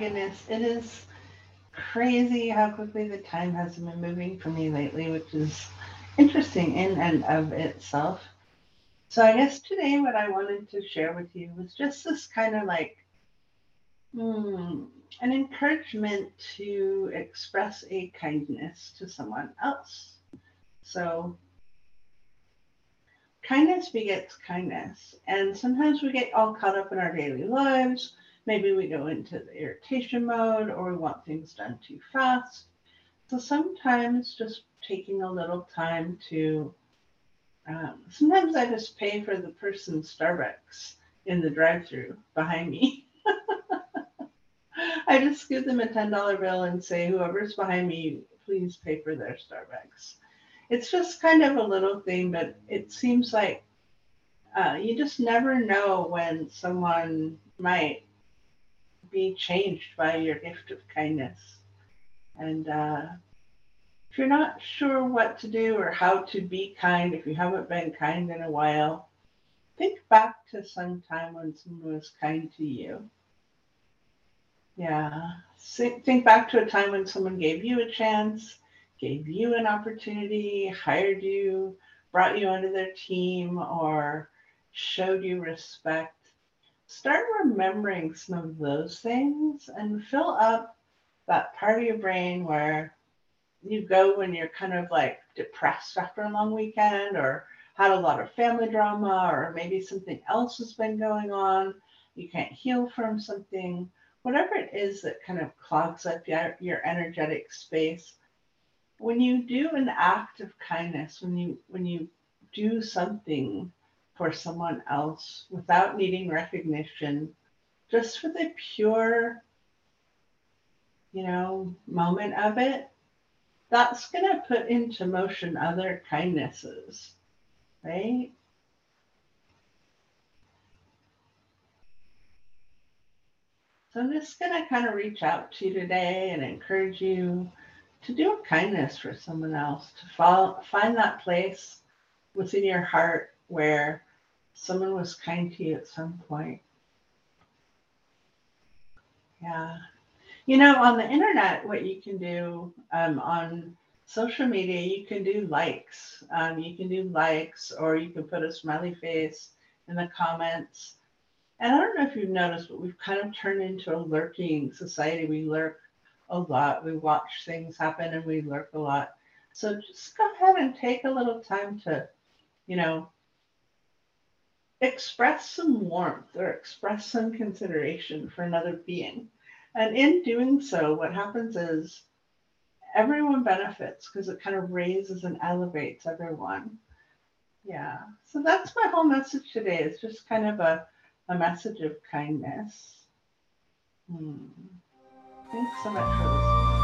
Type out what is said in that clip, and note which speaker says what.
Speaker 1: goodness, it is crazy how quickly the time has been moving for me lately, which is interesting in and of itself. So I guess today what I wanted to share with you was just this kind of like hmm, an encouragement to express a kindness to someone else. So kindness begets kindness. And sometimes we get all caught up in our daily lives. Maybe we go into the irritation mode or we want things done too fast. So sometimes just taking a little time to um, sometimes I just pay for the person's Starbucks in the drive-through behind me. I just give them a ten dollar bill and say, "Whoever's behind me, please pay for their Starbucks." It's just kind of a little thing, but it seems like uh, you just never know when someone might be changed by your gift of kindness. And uh, if you're not sure what to do or how to be kind, if you haven't been kind in a while, think back to some time when someone was kind to you. Yeah. Think back to a time when someone gave you a chance, gave you an opportunity, hired you, brought you onto their team, or showed you respect. Start remembering some of those things and fill up that part of your brain where you go when you're kind of like depressed after a long weekend or had a lot of family drama or maybe something else has been going on. You can't heal from something. Whatever it is that kind of clogs up your, your energetic space when you do an act of kindness when you when you do something for someone else without needing recognition just for the pure you know moment of it that's going to put into motion other kindnesses, right? So I'm just going to kind of reach out to you today and encourage you to do a kindness for someone else, to fall, find that place within your heart where someone was kind to you at some point. Yeah. You know, on the internet, what you can do um, on social media, you can do likes. Um, you can do likes, or you can put a smiley face in the comments. And I don't know if you've noticed, but we've kind of turned into a lurking society. We lurk a lot. We watch things happen and we lurk a lot. So just go ahead and take a little time to, you know, express some warmth or express some consideration for another being. And in doing so, what happens is everyone benefits because it kind of raises and elevates everyone. Yeah. So that's my whole message today. It's just kind of a, a message of kindness. Hmm. Thanks so much for